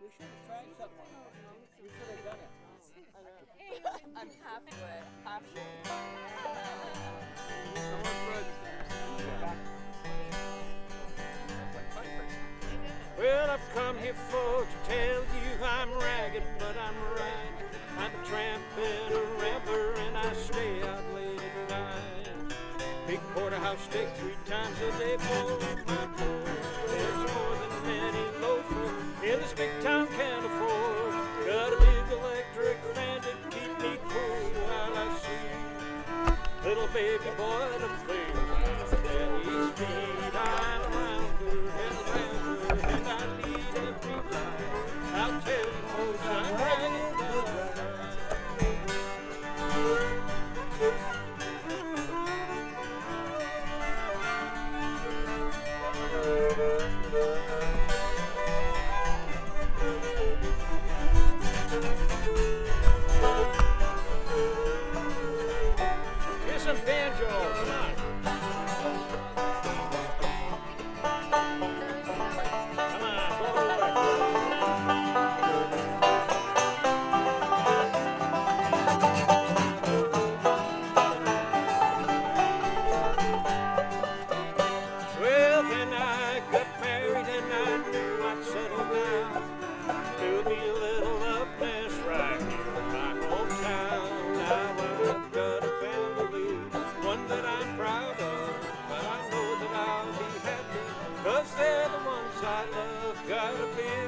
You should have tried something. You should have done it. I'm halfway. Halfway. Well, I've come here for to tell you I'm ragged, but I'm right. I'm a tramp and a rambler, and I stay out late at night. Big porterhouse steak three times a day for my poor. Baby boy to play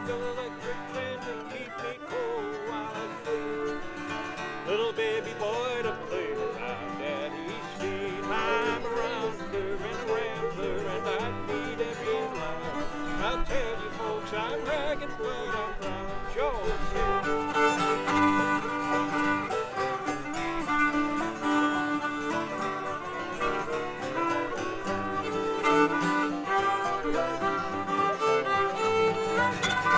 electric to keep me while I sleep. Little baby boy to play around daddy's feet. I'm a rounder and a rambler, and I need every line. I'll tell you folks, I'm ragged, but I'm proud. Sure. I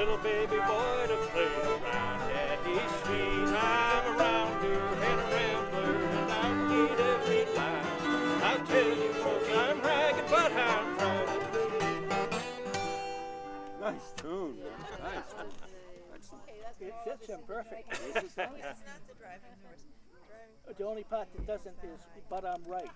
Little baby boy to play around daddy's feet. I'm a rounder and a rambler, and I need every line. I'll tell you folks, I'm ragged, but I'm proud of it. Nice tune. man. Nice tune. Excellent. It fits him perfect. This is nice. It's not the driving force. The only part that doesn't is, but I'm right.